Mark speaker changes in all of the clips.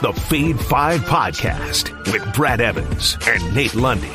Speaker 1: the Fade 5 podcast with Brad Evans and Nate Lundy.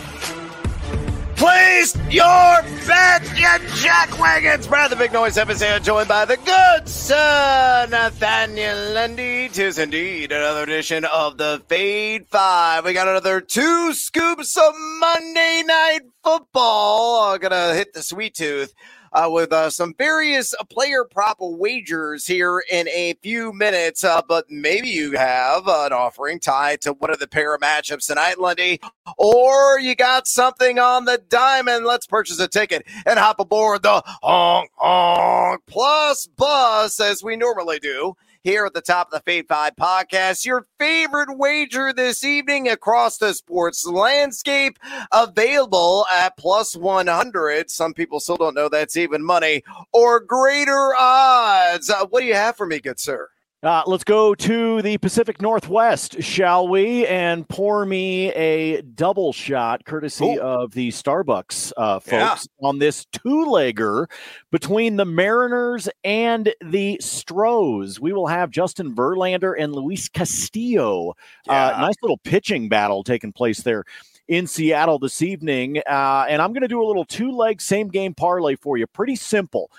Speaker 2: Place your bet, you jackwagons! Brad the Big Noise episode, joined by the good sir Nathaniel Lundy. Tis indeed another edition of the Fade 5. We got another two scoops of Monday Night Football. I'm gonna hit the sweet tooth uh, with uh, some various uh, player prop wagers here in a few minutes. Uh, but maybe you have an offering tied to one of the pair of matchups tonight, Lundy, or you got something on the diamond. Let's purchase a ticket and hop aboard the honk honk plus bus as we normally do here at the top of the Fade 5 podcast. Your favorite wager this evening across the sports landscape available at plus 100. Some people still don't know that's even money or greater odds. Uh, what do you have for me, good sir?
Speaker 3: Uh, let's go to the Pacific Northwest, shall we? And pour me a double shot, courtesy Ooh. of the Starbucks uh, folks, yeah. on this two legger between the Mariners and the Stros. We will have Justin Verlander and Luis Castillo. Uh, yeah. Uh, nice little pitching battle taking place there in Seattle this evening. Uh, and I'm going to do a little two leg same game parlay for you. Pretty simple.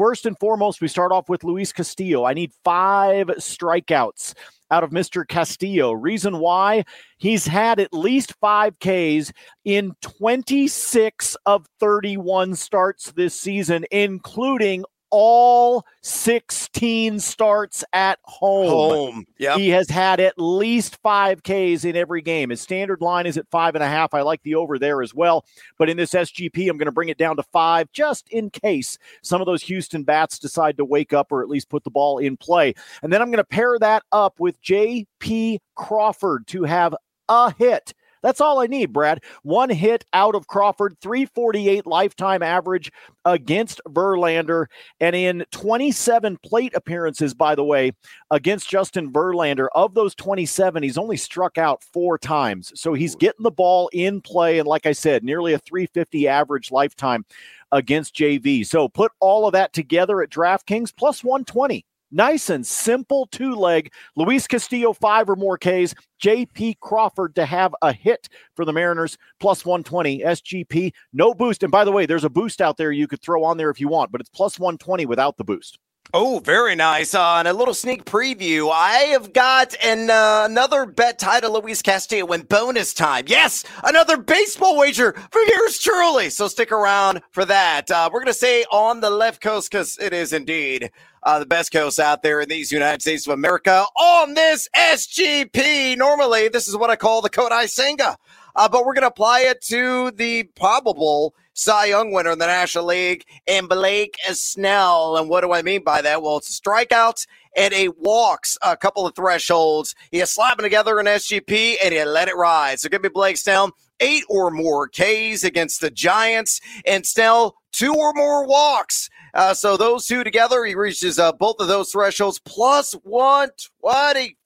Speaker 3: First and foremost, we start off with Luis Castillo. I need five strikeouts out of Mr. Castillo. Reason why? He's had at least five Ks in 26 of 31 starts this season, including all 16 starts at home.
Speaker 2: Home.
Speaker 3: Yep. He has had at least five Ks in every game. His standard line is at five and a half. I like the over there as well. But in this SGP, I'm going to bring it down to five just in case some of those Houston bats decide to wake up or at least put the ball in play. And then I'm going to pair that up with J.P. Crawford to have a hit that's all I need, Brad. One hit out of Crawford, 348 lifetime average against Verlander. And in 27 plate appearances, by the way, against Justin Verlander, of those 27, he's only struck out four times. So he's getting the ball in play. And like I said, nearly a 350 average lifetime against JV. So put all of that together at DraftKings plus 120. Nice and simple two leg. Luis Castillo, five or more Ks. JP Crawford to have a hit for the Mariners, plus 120 SGP. No boost. And by the way, there's a boost out there you could throw on there if you want, but it's plus 120 without the boost.
Speaker 2: Oh, very nice. Uh, and a little sneak preview. I have got an, uh, another bet tied to Luis Castillo in bonus time. Yes, another baseball wager for yours truly. So stick around for that. Uh, we're going to say on the left coast because it is indeed uh, the best coast out there in these United States of America on this SGP. Normally, this is what I call the Kodai Senga, uh, but we're going to apply it to the probable Cy Young winner in the National League and Blake Snell. And what do I mean by that? Well, it's strikeouts and a walks, a couple of thresholds. He slap them together an SGP and he let it ride. So give me Blake Snell, eight or more Ks against the Giants, and Snell, two or more walks. Uh, so those two together, he reaches uh, both of those thresholds plus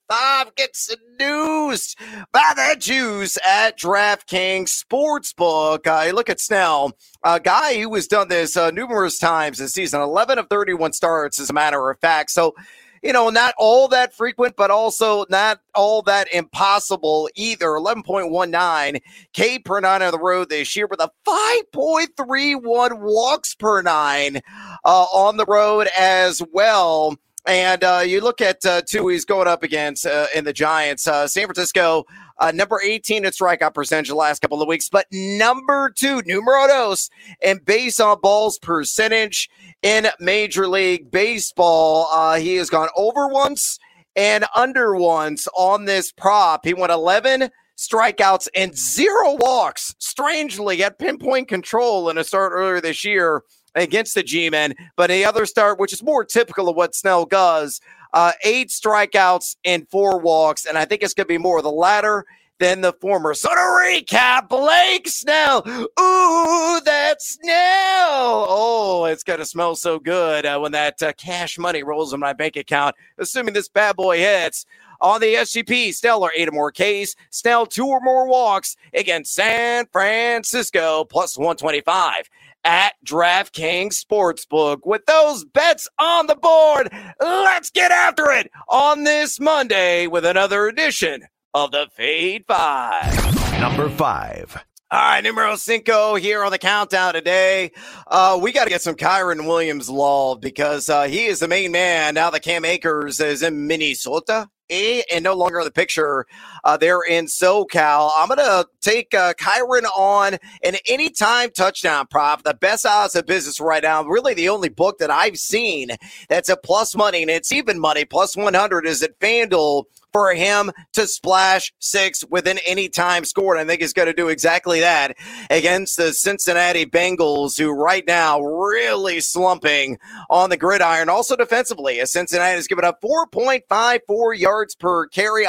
Speaker 2: 125. Gets seduced by the Jews at DraftKings Sportsbook. Uh, look at Snell, a guy who has done this uh, numerous times this season, 11 of 31 starts, as a matter of fact. So you know, not all that frequent, but also not all that impossible either. 11.19 K per nine on the road this year with a 5.31 walks per nine uh, on the road as well. And uh, you look at uh, two he's going up against uh, in the Giants. Uh, San Francisco, uh, number 18 in strikeout percentage the last couple of weeks, but number two, numero dos, in base on balls percentage in Major League Baseball. Uh, he has gone over once and under once on this prop. He went 11 strikeouts and zero walks. Strangely, at pinpoint control in a start earlier this year against the G Men. But the other start, which is more typical of what Snell does, uh, eight strikeouts and four walks. And I think it's going to be more of the latter than the former. So to recap, Blake Snell. Ooh, that Snell. Oh, it's going to smell so good uh, when that uh, cash money rolls in my bank account, assuming this bad boy hits. On the SGP, Stellar eight or more Ks, Snell two or more walks against San Francisco plus 125. At DraftKings Sportsbook. With those bets on the board, let's get after it on this Monday with another edition of the Fade Five.
Speaker 1: Number five.
Speaker 2: All right, numero cinco here on the countdown today. Uh, we got to get some Kyren Williams love because uh, he is the main man now that Cam Akers is in Minnesota. A and no longer in the picture. Uh, they're in SoCal. I'm going to take uh, Kyren on an anytime touchdown prop, the best odds of business right now. Really, the only book that I've seen that's a plus money, and it's even money, plus 100 is at FanDuel for him to splash six with an anytime score. And I think he's going to do exactly that against the Cincinnati Bengals, who right now really slumping on the gridiron. Also defensively, as Cincinnati has given up 4.54 yards per carry,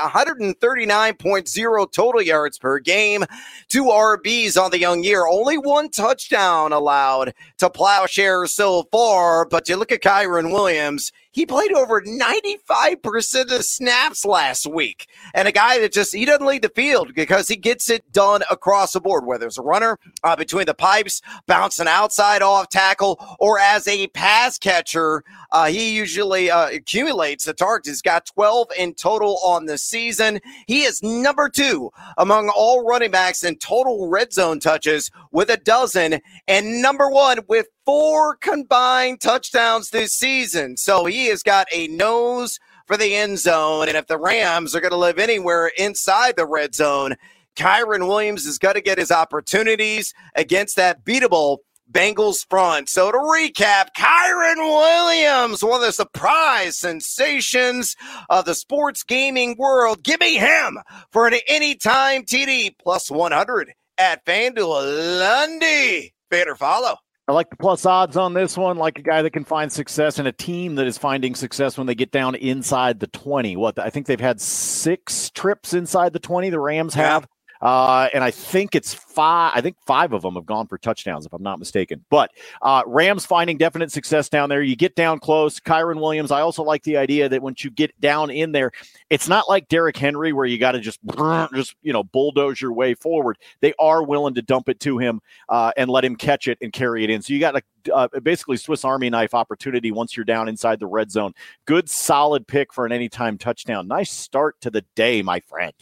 Speaker 2: 139.0 total yards per game, two RBs on the young year, only one touchdown allowed to Plowshare so far. But you look at Kyren Williams, he played over 95% of snaps last week. And a guy that just, he doesn't lead the field because he gets it done across the board, whether it's a runner uh, between the pipes, bouncing outside off tackle, or as a pass catcher. Uh, he usually uh, accumulates the targets. He's got 12 in total on the season. He is number two among all running backs in total red zone touches with a dozen, and number one with four combined touchdowns this season. So he has got a nose for the end zone. And if the Rams are going to live anywhere inside the red zone, Kyren Williams is going to get his opportunities against that beatable Bengals front. So to recap, Kyren Williams, one of the surprise sensations of the sports gaming world. Give me him for an anytime TD plus 100 at FanDuel. Lundy, better follow.
Speaker 3: I like the plus odds on this one, like a guy that can find success and a team that is finding success when they get down inside the 20. What I think they've had six trips inside the 20, the Rams have. Uh, and I think it's five. I think five of them have gone for touchdowns, if I'm not mistaken. But uh, Rams finding definite success down there. You get down close. Kyren Williams. I also like the idea that once you get down in there, it's not like Derrick Henry where you got to just just you know bulldoze your way forward. They are willing to dump it to him uh, and let him catch it and carry it in. So you got a uh, basically Swiss Army knife opportunity once you're down inside the red zone. Good solid pick for an anytime touchdown. Nice start to the day, my friend.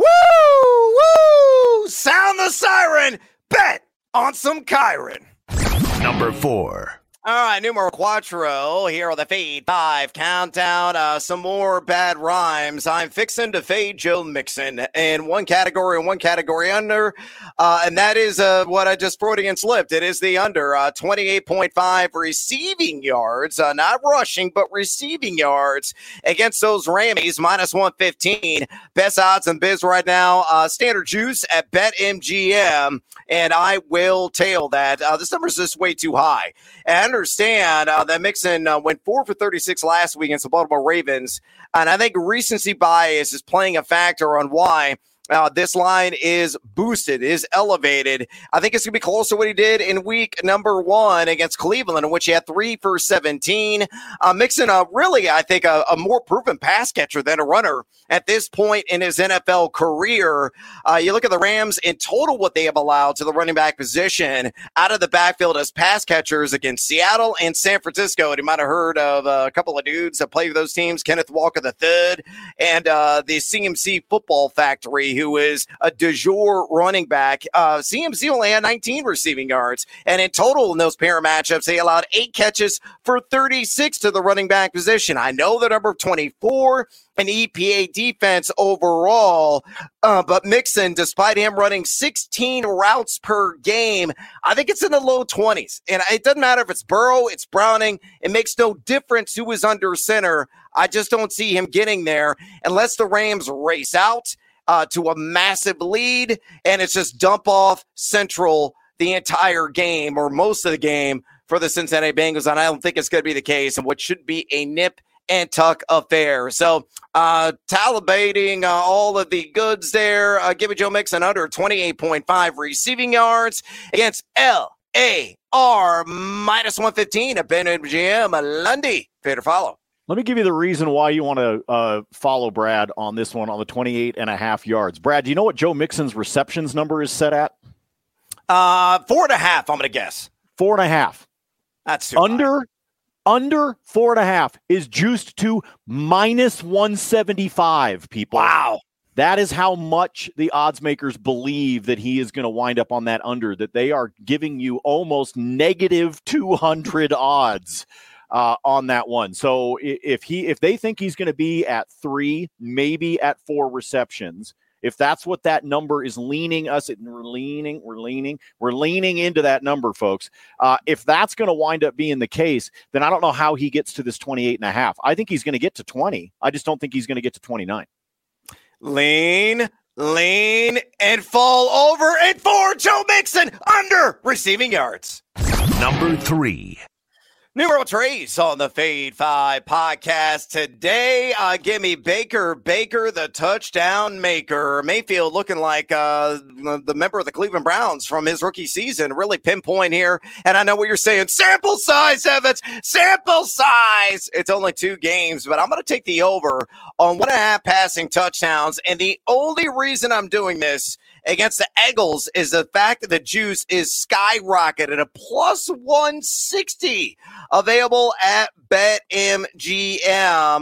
Speaker 2: Woo! Woo! Sound the siren. Bet on some Kyren.
Speaker 1: Number four.
Speaker 2: All right, numero quattro here on the Fade 5 countdown. Uh, some more bad rhymes. I'm fixing to fade Joe Mixon in one category and one category under. Uh, and that is uh, what I just Freudian slipped. It is the under uh, 28.5 receiving yards, uh, not rushing, but receiving yards against those Rammies, minus 115. Best odds in biz right now. Uh, standard juice at BetMGM. And I will tail that. this number is just way too high. And understand uh, that Mixon uh, went four for 36 last week against the Baltimore Ravens. And I think recency bias is playing a factor on why uh, this line is boosted, is elevated. I think it's going to be close to what he did in week number one against Cleveland, in which he had three for 17. Uh, uh, really, I think, a, a, more proven pass catcher than a runner at this point in his NFL career. Uh, you look at the Rams in total, what they have allowed to the running back position out of the backfield as pass catchers against Seattle and San Francisco. And you might have heard of a couple of dudes that play for those teams, Kenneth Walker III and uh, the CMC Football Factory who is a de jour running back. Uh, CMC only had 19 receiving yards. And in total, in those pair matchups, they allowed eight catches for 36 to the running back position. I know the number 24 an EPA defense overall. Uh, but Mixon, despite him running 16 routes per game, I think it's in the low 20s. And it doesn't matter if it's Burrow, it's Browning. It makes no difference who is under center. I just don't see him getting there unless the Rams race out uh, to a massive lead, and it's just dump off Central the entire game or most of the game for the Cincinnati Bengals. And I don't think it's going to be the case. And what should be a nip and tuck affair. So, uh, talibating uh, all of the goods there. Uh, give it Joe Mixon under 28.5 receiving yards against L A R minus 115 at BetMGM. Lundy, fair to follow.
Speaker 3: Let me give you the reason why you want to uh, follow Brad on this one on the 28 and a half yards. Brad, do you know what Joe Mixon's receptions number is set at?
Speaker 2: Uh, four and a half, I'm going to guess.
Speaker 3: Four and a half.
Speaker 2: That's
Speaker 3: under high. under four and a half is juiced to minus 175, people.
Speaker 2: Wow.
Speaker 3: That is how much the odds makers believe that he is going to wind up on that under, that they are giving you almost negative 200 odds uh, on that one. So if he if they think he's going to be at three, maybe at four receptions, if that's what that number is leaning us, and we're leaning, we're leaning, we're leaning into that number, folks. Uh, if that's going to wind up being the case, then I don't know how he gets to this 28 and a half. I think he's going to get to 20. I just don't think he's going to get to 29.
Speaker 2: Lean, lean, and fall over and for Joe Mixon under receiving yards.
Speaker 1: Number three.
Speaker 2: Numero Trace on the Fade 5 podcast today. Uh, give me Baker, Baker, the touchdown maker. Mayfield looking like uh, the member of the Cleveland Browns from his rookie season. Really pinpoint here. And I know what you're saying. Sample size, Evans. Sample size. It's only two games, but I'm going to take the over on one and a half passing touchdowns. And the only reason I'm doing this against the Eagles is the fact that the juice is skyrocketed a plus 160 available at BetMGM.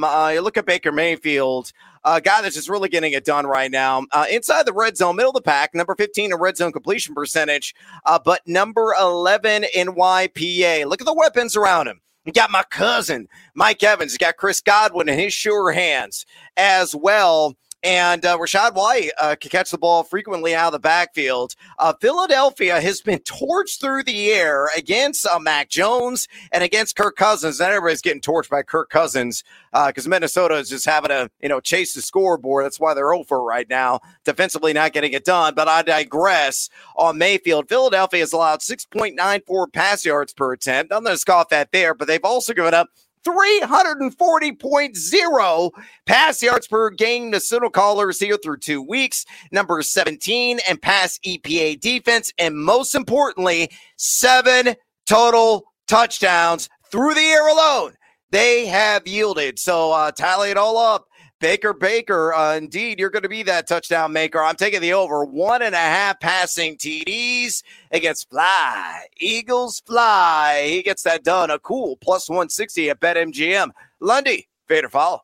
Speaker 2: Uh, you look at Baker Mayfield. A guy that's just really getting it done right now. Uh, inside the red zone, middle of the pack, number 15 in red zone completion percentage, uh, but number 11 in YPA. Look at the weapons around him. You got my cousin, Mike Evans. You got Chris Godwin in his sure hands as well. And uh, Rachaad White uh, can catch the ball frequently out of the backfield. Uh, Philadelphia has been torched through the air against uh, Mac Jones and against Kirk Cousins. And everybody's getting torched by Kirk Cousins because uh, Minnesota is just having to, you know, chase the scoreboard. That's why they're over right now. Defensively, not getting it done. But I digress on Mayfield. Philadelphia has allowed 6.94 pass yards per attempt. I'm going to scoff at there, but they've also given up 340.0 pass yards per game to Signal Callers here through two weeks. Number 17 and pass EPA defense. And most importantly, seven total touchdowns through the air alone. They have yielded. So uh, tally it all up. Baker Baker, uh, indeed, you're going to be that touchdown maker. I'm taking the over one and a half passing TDs against Fly. Eagles fly. He gets that done. A cool plus 160 at BetMGM. Lundy, Vader follow.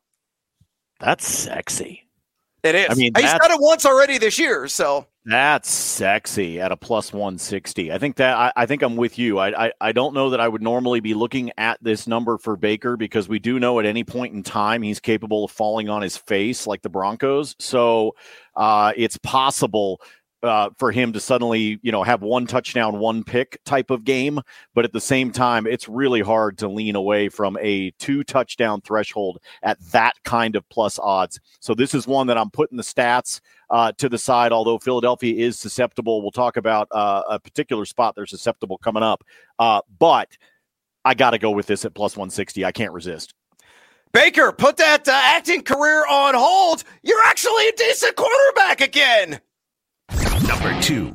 Speaker 3: That's sexy.
Speaker 2: It is. I mean, he's done it once already this year, so
Speaker 3: that's sexy at a plus 160. I think that I, I think I'm with you. I, I, I don't know that I would normally be looking at this number for Baker because we do know at any point in time he's capable of falling on his face like the Broncos. So uh, it's possible uh, for him to suddenly, you know, have one touchdown, one pick type of game. But at the same time, it's really hard to lean away from a two touchdown threshold at that kind of plus odds. So this is one that I'm putting the stats uh, to the side, although Philadelphia is susceptible. We'll talk about uh, a particular spot they're susceptible coming up. Uh, but I got to go with this at plus 160. I can't resist.
Speaker 2: Baker, put that uh, acting career on hold. You're actually a decent quarterback again.
Speaker 1: Number two.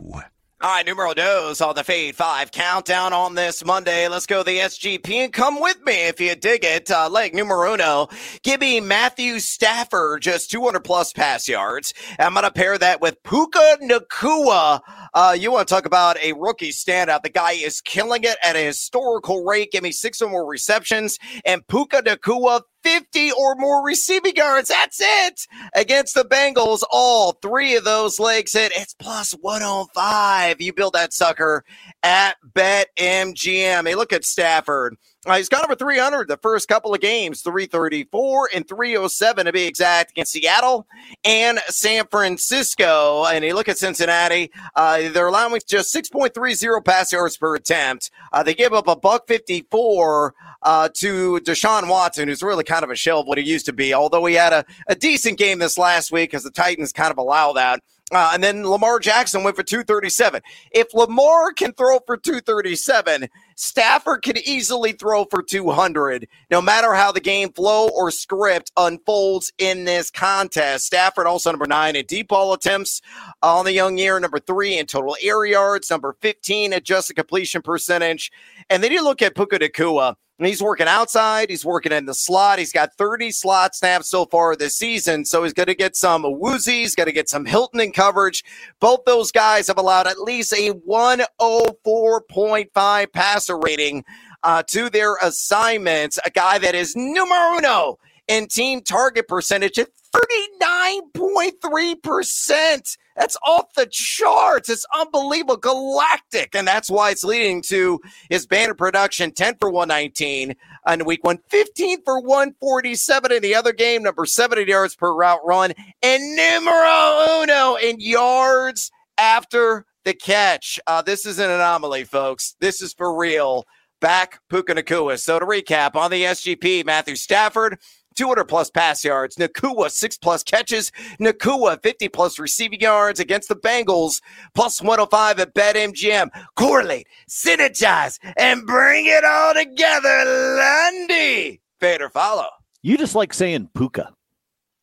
Speaker 2: All right, numero dos on the Fade 5 countdown on this Monday. Let's go the SGP and come with me if you dig it. Uh, leg numero uno. Give me Matthew Stafford, just 200 plus pass yards. I'm going to pair that with Puka Nacua. Uh, you want to talk about a rookie standout. The guy is killing it at a historical rate. Give me six or more receptions. And Puka Nacua, 50 or more receiving yards. That's it against the Bengals. All three of those legs hit. It's plus 105. You build that sucker at BetMGM. Hey, look at Stafford. Uh, he's got over 300 the first couple of games, 334 and 307 to be exact against Seattle and San Francisco. And you look at Cincinnati, uh, they're allowing just 6.30 pass yards per attempt. Uh, they give up a buck 54 uh, to Deshaun Watson, who's really kind of a shell of what he used to be, although he had a, a decent game this last week because the Titans kind of allow that. Uh, and then Lamar Jackson went for 237. If Lamar can throw for 237, Stafford can easily throw for 200, no matter how the game flow or script unfolds in this contest. Stafford also number nine in deep ball attempts on the young year, number three in total air yards, number 15 adjusted completion percentage. And then you look at Puka Nacua. And he's working outside. He's working in the slot. He's got 30 slot snaps so far this season. So he's going to get some woozy. He's going to get some Hilton in coverage. Both those guys have allowed at least a 104.5 passer rating uh, to their assignments. A guy that is numero uno in team target percentage at 39.3%. That's off the charts. It's unbelievable, galactic. And that's why it's leading to his banner production 10 for 119 on week one, 15 for 147 in the other game, number 70 yards per route run, and numero uno in yards after the catch. Uh, this is an anomaly, folks. This is for real. Back Puka Nacua. So to recap on the SGP, Matthew Stafford 200 plus pass yards. Nacua, six plus catches. Nacua, 50 plus receiving yards against the Bengals, plus 105 at BetMGM. Correlate, synergize, and bring it all together, Lundy. Fade or follow.
Speaker 3: You just like saying puka.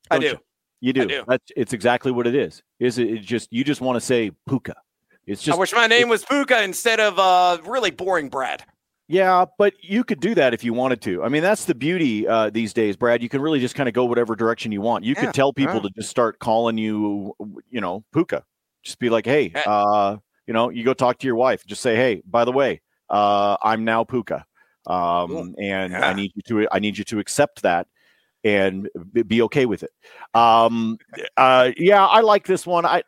Speaker 2: I do.
Speaker 3: You? you do.
Speaker 2: do.
Speaker 3: That's it's exactly what it is. Is it it's just you just want to say puka. It's just
Speaker 2: I wish my name was Puka instead of uh really boring Brad.
Speaker 3: Yeah, but you could do that if you wanted to. I mean, that's the beauty uh, these days, Brad. You can really just kind of go whatever direction you want. You
Speaker 2: Yeah,
Speaker 3: could tell people
Speaker 2: yeah.
Speaker 3: to just start calling you, you know, Puka. Just be like, hey, uh, you know, you go talk to your wife. Just say, hey, by the way, uh, I'm now Puka, um,
Speaker 2: Cool.
Speaker 3: and
Speaker 2: Yeah.
Speaker 3: I need you to, I need you to accept that and be okay with it. Um, uh, yeah, I like this one. I,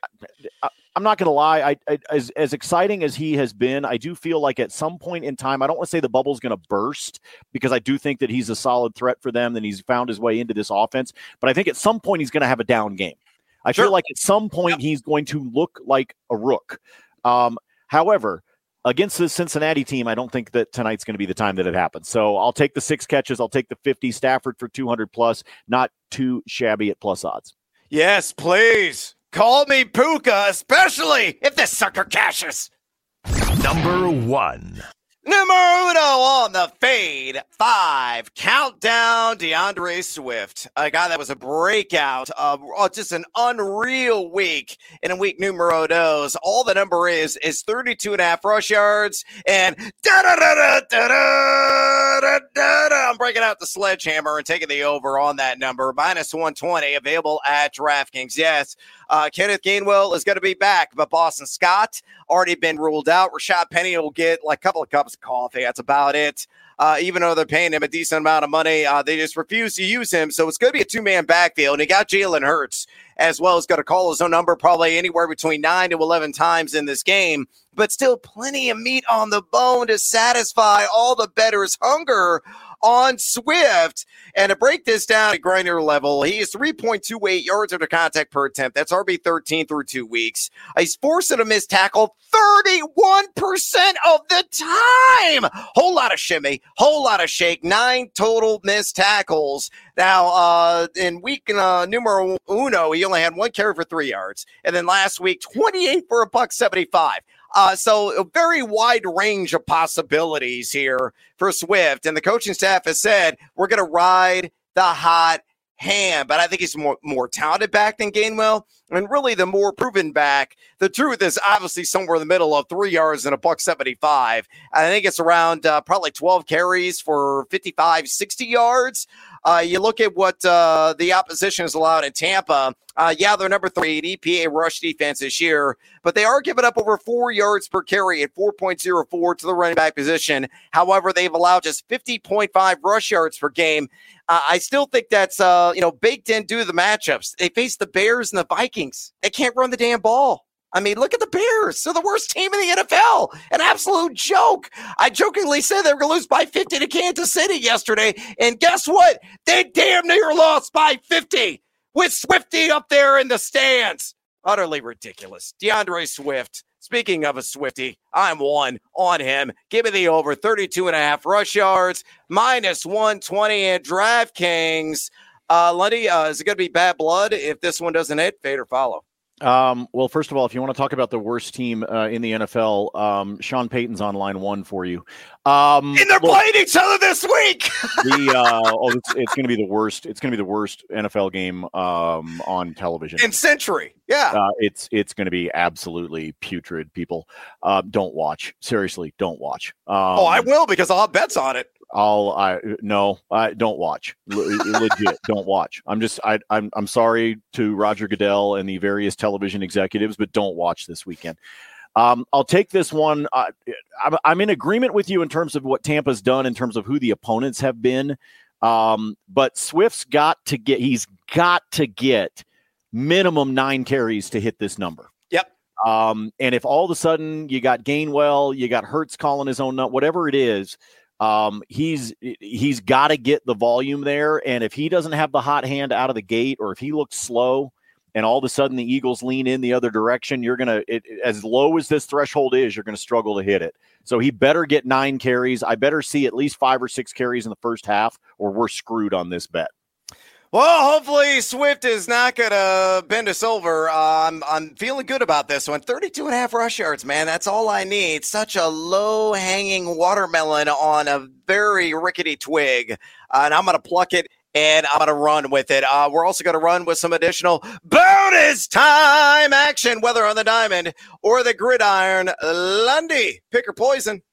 Speaker 3: I I'm not going to lie. I, I as as exciting as he has been, I do feel like at some point in time, I don't want to say the bubble's going to burst because I do think that he's a solid threat for them. and he's found his way into this offense, but I think at some point he's going to have a down game. I
Speaker 2: Sure.
Speaker 3: feel like at some point he's going to look like a rook. Um, however, against the Cincinnati team, I don't think that tonight's going to be the time that it happens. So I'll take the six catches. I'll take the 50 Stafford for 200 plus, not too shabby at plus odds.
Speaker 2: Yes, please. Call me Puka, especially if this sucker cashes.
Speaker 1: Number one.
Speaker 2: Numero uno on the fade. Five. Countdown. DeAndre Swift. A guy that was a breakout. of oh, just an unreal week in a week numero dos. All the number is is 32 and a half rush yards. And da da da da da da da da. I'm breaking out the sledgehammer and taking the over on that number. Minus 120 available at DraftKings. Yes. Uh, Kenneth Gainwell is going to be back, but Boston Scott already been ruled out. Rashad Penny will get like a couple of cups coffee. That's about it. Uh, even though they're paying him a decent amount of money, uh, they just refuse to use him. So it's going to be a two man backfield. And he got Jalen Hurts as well as going to call his own number probably anywhere between nine to 11 times in this game, but still plenty of meat on the bone to satisfy all the betters' hunger on Swift. And to break this down at grinder level, he is 3.28 yards under contact per attempt. That's RB 13 through two weeks. He's forcing to miss tackle 31% of the time. Whole lot of shimmy, whole lot of shake, nine total missed tackles. Now, uh, in week uh, numero uno, he only had one carry for three yards. And then last week, 28 for a buck 75. Uh, so a very wide range of possibilities here for Swift. And the coaching staff has said, we're going to ride the hot hand, but I think he's more, more talented back than Gainwell. And really the more proven back. The truth is obviously somewhere in the middle of three yards and a buck 75. I think it's around uh, probably 12 carries for 55, 60 yards. Uh, you look at what uh, the opposition has allowed in Tampa. Uh, yeah, they're number three at EPA rush defense this year, but they are giving up over four yards per carry at 4.04 to the running back position. However, they've allowed just 50.5 rush yards per game. Uh, I still think that's uh, you know baked in due to the matchups. They face the Bears and the Vikings. They can't run the damn ball. I mean, look at the Bears. They're the worst team in the NFL. An absolute joke. I jokingly said they were going to lose by 50 to Kansas City yesterday. And guess what? They damn near lost by 50 with Swifty up there in the stands. Utterly ridiculous. DeAndre Swift. Speaking of a Swifty, I'm one on him. Give me the over 32 and a half rush yards, minus 120 at DraftKings. Uh, Lundy, uh, is it going to be bad blood if this one doesn't hit? Fade or follow?
Speaker 3: Um, well, first of all, if you want to talk about the worst team uh, in the NFL, um, Sean Payton's on line one for you. Um,
Speaker 2: And they're
Speaker 3: look,
Speaker 2: playing each other this week.
Speaker 3: the uh, oh, it's, it's going to be the worst. It's going to be the worst NFL game um, on television.
Speaker 2: in Century. Yeah.
Speaker 3: Uh, it's it's going to be absolutely putrid. People, uh, don't watch. Seriously, don't watch. Um,
Speaker 2: oh, I will because I'll have bets on it.
Speaker 3: I'll I no, I don't watch. legit, don't watch. I'm just I I'm I'm sorry to Roger Goodell and the various television executives, but don't watch this weekend. Um, I'll take this one. Uh, I'm, I'm in agreement with you in terms of what Tampa's done in terms of who the opponents have been. Um, but Swift's got to get. He's got to get minimum nine carries to hit this number.
Speaker 2: Yep.
Speaker 3: Um, and if all of a sudden you got Gainwell, you got Hurts calling his own nut, whatever it is, um, he's he's got to get the volume there. And if he doesn't have the hot hand out of the gate, or if he looks slow, and all of a sudden the Eagles lean in the other direction, you're gonna it, as low as this threshold is, you're gonna struggle to hit it. So he better get nine carries. I better see at least five or six carries in the first half, or we're screwed on this bet.
Speaker 2: Well, hopefully Swift is not going to bend us over. Uh, I'm, I'm feeling good about this one. 32 and a half rush yards, man. That's all I need. Such a low hanging watermelon on a very rickety twig. Uh, and I'm going to pluck it and I'm going to run with it. Uh, we're also going to run with some additional bonus time action, whether on the diamond or the gridiron. Lundy, pick or poison.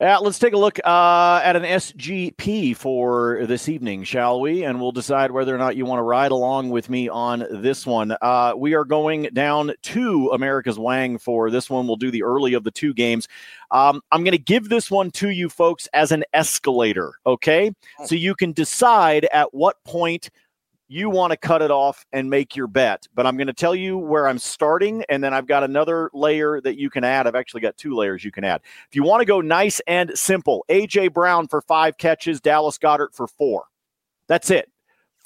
Speaker 3: Uh, let's take a look uh, at an SGP for this evening, shall we? And we'll decide whether or not you want to ride along with me on this one. Uh, we are going down to America's Wang for this one. We'll do the early of the two games. Um, I'm going to give this one to you folks as an escalator, okay? So you can decide at what point you want to cut it off and make your bet. But I'm going to tell you where I'm starting, and then I've got another layer that you can add. I've actually got two layers you can add. If you want to go nice and simple, AJ Brown for five catches, Dallas Goedert for four. That's it.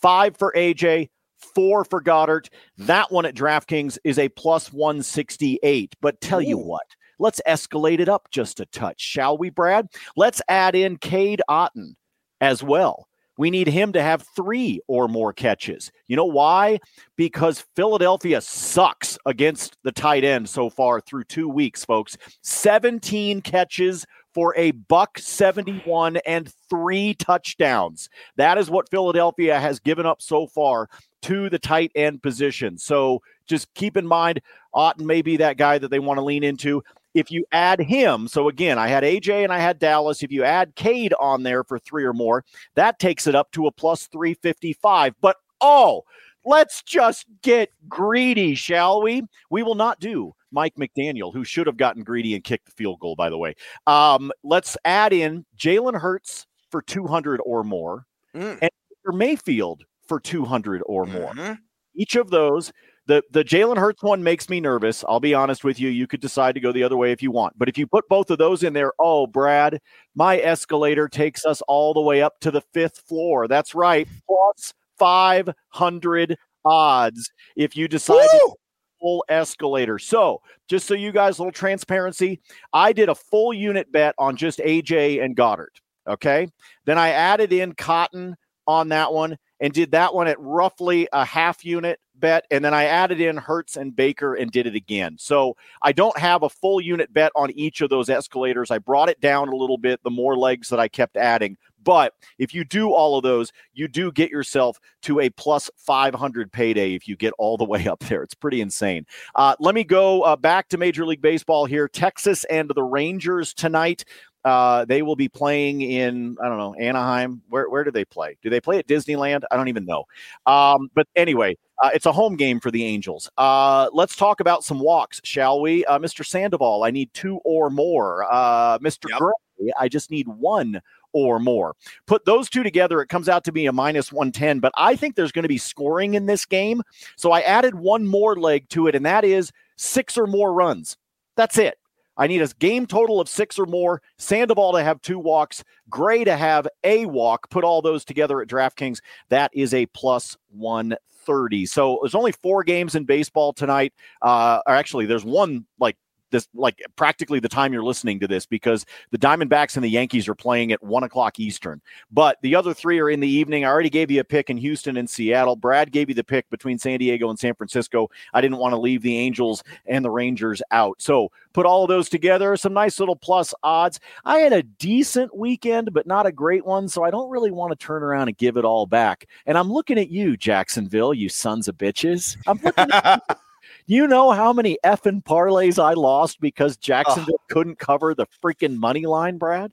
Speaker 3: Five for AJ, four for Goedert. That one at DraftKings is a plus 168. But tell Ooh. you what, let's escalate it up just a touch, shall we, Brad? Let's add in Cade Otton as well. We need him to have three or more catches. You know why? Because Philadelphia sucks against the tight end so far through two weeks, folks. 17 catches for a buck 71 and three touchdowns. That is what Philadelphia has given up so far to the tight end position. So just keep in mind, Otton may be that guy that they want to lean into if you add him, so again, I had AJ and I had Dallas. If you add Cade on there for three or more, that takes it up to a plus 355. But oh, let's just get greedy, shall we? We will not do Mike McDaniel, who should have gotten greedy and kicked the field goal, by the way. Um, let's add in Jalen Hurts for 200 or more mm. and Mayfield for 200 or more. Mm-hmm. Each of those the the Jalen Hurts one makes me nervous. I'll be honest with you. You could decide to go the other way if you want. But if you put both of those in there, oh, Brad, my escalator takes us all the way up to the fifth floor. That's right. Plus 500 odds if you decide full escalator. So, just so you guys, a little transparency, I did a full unit bet on just AJ and Goedert. Okay. Then I added in Cotton on that one and did that one at roughly a half unit bet, and then I added in Hurts and Baker and did it again. So I don't have a full unit bet on each of those escalators. I brought it down a little bit the more legs that I kept adding. But if you do all of those, you do get yourself to a plus 500 payday if you get all the way up there. It's pretty insane. Uh, let me go uh, back to Major League Baseball here. Texas and the Rangers tonight. Uh, they will be playing in I don't know Anaheim. Where where do they play? Do they play at Disneyland? I don't even know. Um, but anyway, uh, it's a home game for the Angels. Uh, let's talk about some walks, shall we? Uh, Mr. Sandoval, I need two or more. Uh, Mr. Yep. Gray, I just need one or more. Put those two together, it comes out to be a minus 110. But I think there's going to be scoring in this game. So I added one more leg to it, and that is six or more runs. That's it. I need a game total of six or more. Sandoval to have two walks, Gray to have a walk. Put all those together at DraftKings. That is a plus 130. So there's only four games in baseball tonight. Uh, or actually, there's one like this like practically the time you're listening to this because the Diamondbacks and the Yankees are playing at one o'clock Eastern. But the other three are in the evening. I already gave you a pick in Houston and Seattle. Brad gave you the pick between San Diego and San Francisco. I didn't want to leave the Angels and the Rangers out. So put all of those together, some nice little plus odds. I had a decent weekend, but not a great one. So I don't really want to turn around and give it all back. And I'm looking at you, Jacksonville, you sons of bitches. I'm looking at You know how many effing parlays I lost because Jacksonville couldn't cover the freaking money line, Brad?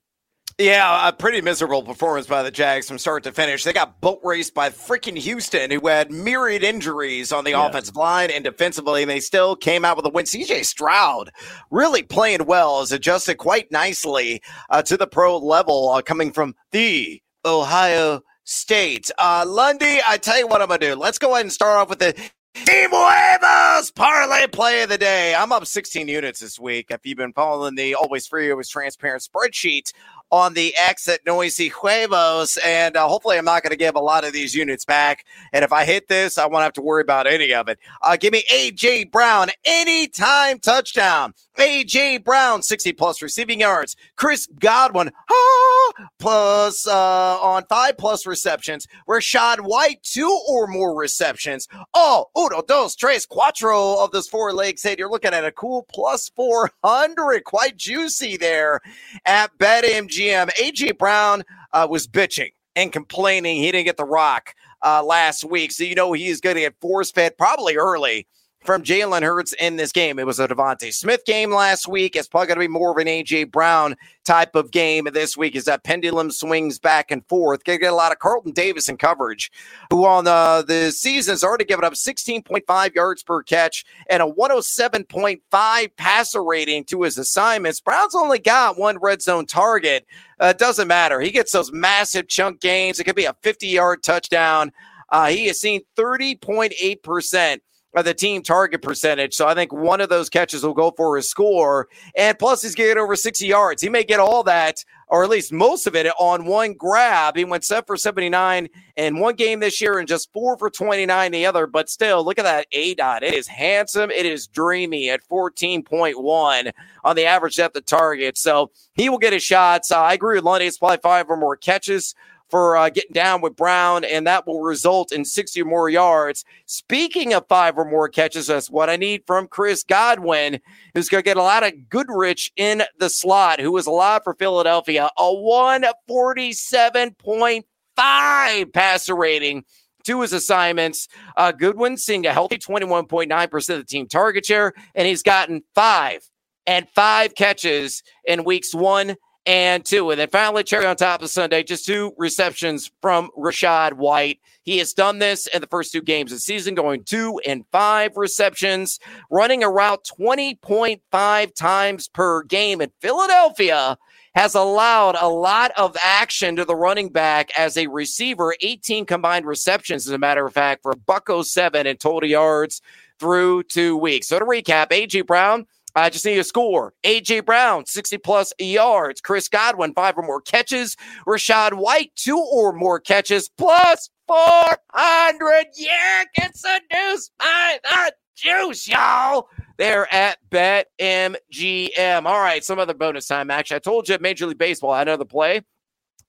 Speaker 2: Yeah, a pretty miserable performance by the Jags from start to finish. They got boat raced by freaking Houston, who had myriad injuries on the yeah. offensive line and defensively, and they still came out with a win. CJ Stroud really playing well, has adjusted quite nicely uh, to the pro level, uh, coming from the Ohio State. Uh, Lundy, I tell you what I'm going to do. Let's go ahead and start off with the Team Huevos parlay play of the day. I'm up 16 units this week. If you've been following the always free, always transparent spreadsheet on the exit noisy huevos. And uh, hopefully, I'm not going to give a lot of these units back. And if I hit this, I won't have to worry about any of it. Uh, give me A.J. Brown, anytime touchdown. A.J. Brown, 60 plus receiving yards. Chris Godwin, ah, plus uh, on five plus receptions. Rachaad White, two or more receptions. Oh, uno, dos, tres, cuatro of those four legs hit. You're looking at a cool plus 400. Quite juicy there at BetMGM. GM. AJ Brown uh, was bitching and complaining he didn't get the rock uh, last week. So you know he's going to get force fed probably early from Jalen Hurts in this game. It was a DeVonta Smith game last week. It's probably going to be more of an AJ Brown type of game this week as that pendulum swings back and forth. Going to get a lot of Carlton Davis in coverage, who on the, the season has already given up 16.5 yards per catch and a 107.5 passer rating to his assignments. Brown's only got one red zone target. Uh, doesn't matter. He gets those massive chunk games. It could be a 50 yard touchdown. Uh, he has seen 30.8% of the team target percentage. So I think one of those catches will go for a score. And plus, he's getting over 60 yards. He may get all that, or at least most of it, on one grab. He went set for 79 in one game this year and just four for 29 the other. But still, look at that A dot. It is handsome. It is dreamy at 14.1 on the average depth of target. So he will get his shots. I agree with Lundy. It's probably five or more catches for uh, getting down with Brown, and that will result in 60 or more yards. Speaking of five or more catches, that's what I need from Chris Godwin, who's going to get a lot of Goodrich in the slot, who was allowed for Philadelphia a 147.5 passer rating to his assignments. Uh, Godwin seeing a healthy 21.9% of the team target share, and he's gotten five and five catches in weeks one and two. And then finally, cherry on top of Sunday, just two receptions from Rachaad White. He has done this in the first two games of the season, going two and five receptions, running around 20.5 times per game. And Philadelphia has allowed a lot of action to the running back as a receiver, 18 combined receptions, as a matter of fact, for Bucko 7 in total yards through two weeks. So to recap, A.J. Brown, I just need a score. AJ Brown, 60 plus yards. Chris Godwin, five or more catches. Rachaad White, two or more catches, plus 400. Yeah, get news by the juice, y'all. They're at BetMGM. All right, some other bonus time action. I told you Major League Baseball had another play.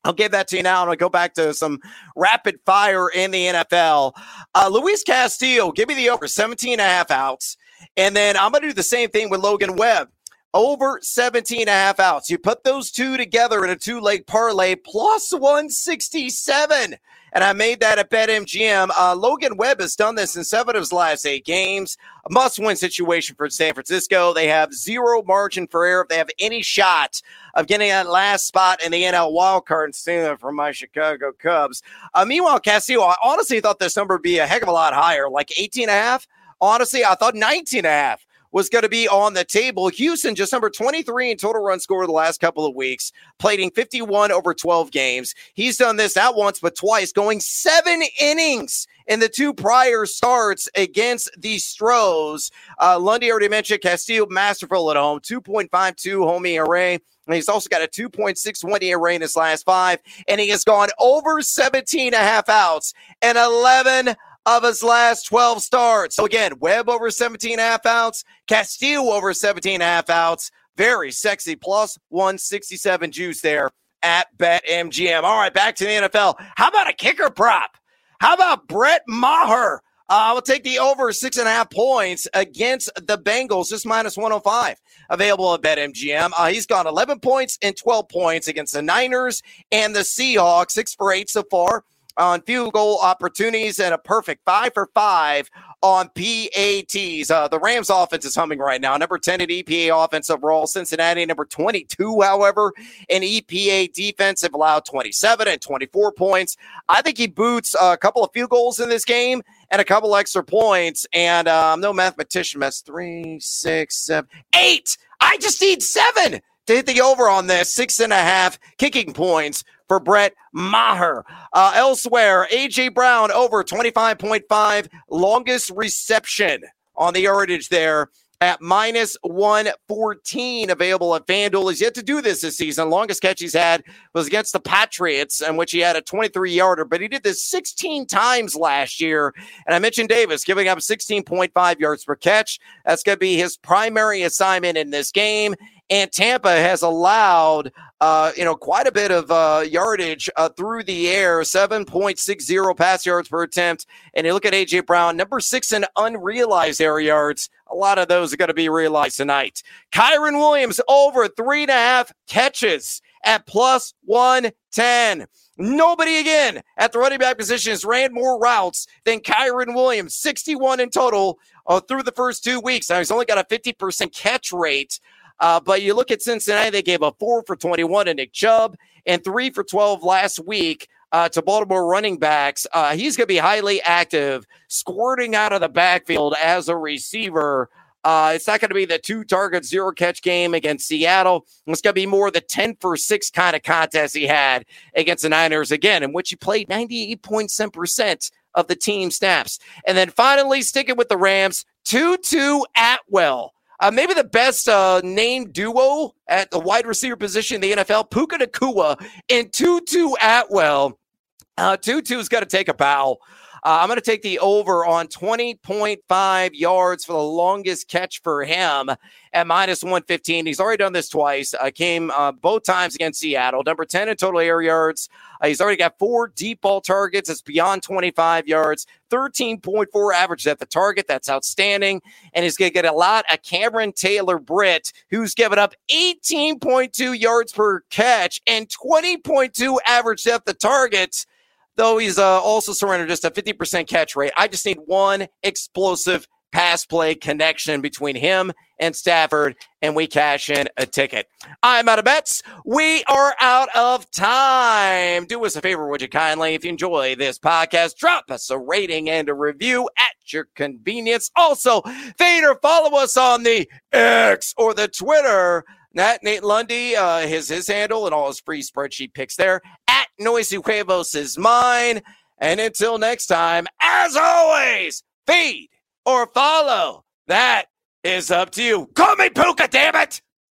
Speaker 2: I'll give that to you now, and I'll go back to some rapid fire in the NFL. Uh, Luis Castillo, give me the over 17 and a half outs. And then I'm going to do the same thing with Logan Webb. Over 17 and a half outs. You put those two together in a two leg parlay plus 167. And I made that at BetMGM. Uh, Logan Webb has done this in seven of his last eight games. A must win situation for San Francisco. They have zero margin for error if they have any shot of getting that last spot in the NL wildcard and stealing it from my Chicago Cubs. Uh, meanwhile, Castillo, I honestly thought this number would be a heck of a lot higher, like 18 and a half. Honestly, I thought 19 and a half was going to be on the table. Houston, just number 23 in total run score the last couple of weeks, playing 51 over 12 games. He's done this not once, but twice, going seven innings in the two prior starts against the Stros. Uh, Lundy already mentioned Castillo masterful at home, 2.52 home ERA. And he's also got a 2.61 ERA in his last five, and he has gone over 17 and a half outs and 11 of his last 12 starts. So again, Webb over 17 and a half outs, Castillo over 17 and a half outs. Very sexy plus 167 juice there at BetMGM. All right, back to the NFL. How about a kicker prop? How about Brett Maher? Uh, I will take the over six and a half points against the Bengals, just minus 105. Available at BetMGM. Uh, he's gone 11 points and 12 points against the Niners and the Seahawks, six for eight so far on field goal opportunities and a perfect five for five on PATs. Uh, the Rams offense is humming right now. Number 10 in EPA offense overall. Cincinnati, number 22, however, in EPA defense have allowed 27 and 24 points. I think he boots a couple of field goals in this game and a couple extra points. And I'm no mathematician. That's three, six, seven, eight. I just need seven to hit the over on this. Six and a half kicking points for Brett Maher. Uh, elsewhere, A.J. Brown over 25.5, longest reception on the yardage there at minus 114 available at FanDuel. He's yet to do this this season. Longest catch he's had was against the Patriots, in which he had a 23 yarder, but he did this 16 times last year. And I mentioned Davis giving up 16.5 yards per catch. That's going to be his primary assignment in this game and Tampa has allowed uh, you know quite a bit of uh, yardage uh, through the air, seven point six zero pass yards per attempt. And you look at AJ Brown, number six in unrealized air yards. A lot of those are going to be realized tonight. Kyren Williams over three and a half catches at plus one ten. Nobody again at the running back position has ran more routes than Kyren Williams, 61 in total uh, through the first two weeks. Now he's only got a 50% catch rate. Uh, but you look at Cincinnati, they gave a four for 21 to Nick Chubb and three for 12 last week uh, to Baltimore running backs. Uh, he's going to be highly active, squirting out of the backfield as a receiver. Uh, it's not going to be the two target, zero catch game against Seattle. It's going to be more the 10 for six kind of contest he had against the Niners again, in which he played 98.7% of the team snaps. And then finally, sticking with the Rams, Tutu Atwell uh, maybe the best uh, named duo at the wide receiver position in the NFL, Puka Nacua and Tutu Atwell. Uh, Tutu's got to take a bow. Uh, I'm going to take the over on 20.5 yards for the longest catch for him at minus 115. He's already done this twice. Uh, came uh, both times against Seattle. Number 10 in total air yards. Uh, he's already got four deep ball targets. It's beyond 25 yards. 13.4 average at the target. That's outstanding. And he's going to get a lot of Cameron Taylor Britt, who's given up 18.2 yards per catch and 20.2 average at the target though he's uh, also surrendered just a 50% catch rate. I just need one explosive pass play connection between him and Stafford, and we cash in a ticket. I'm out of bets. We are out of time. Do us a favor, would you kindly? If you enjoy this podcast, drop us a rating and a review at your convenience. Also, fade or follow us on the X or the Twitter. Nat Nate Lundy, uh, his his handle and all his free spreadsheet picks there. Noisy Huevos is mine. And until next time, as always, feed or follow. That is up to you. Call me Puka, damn it!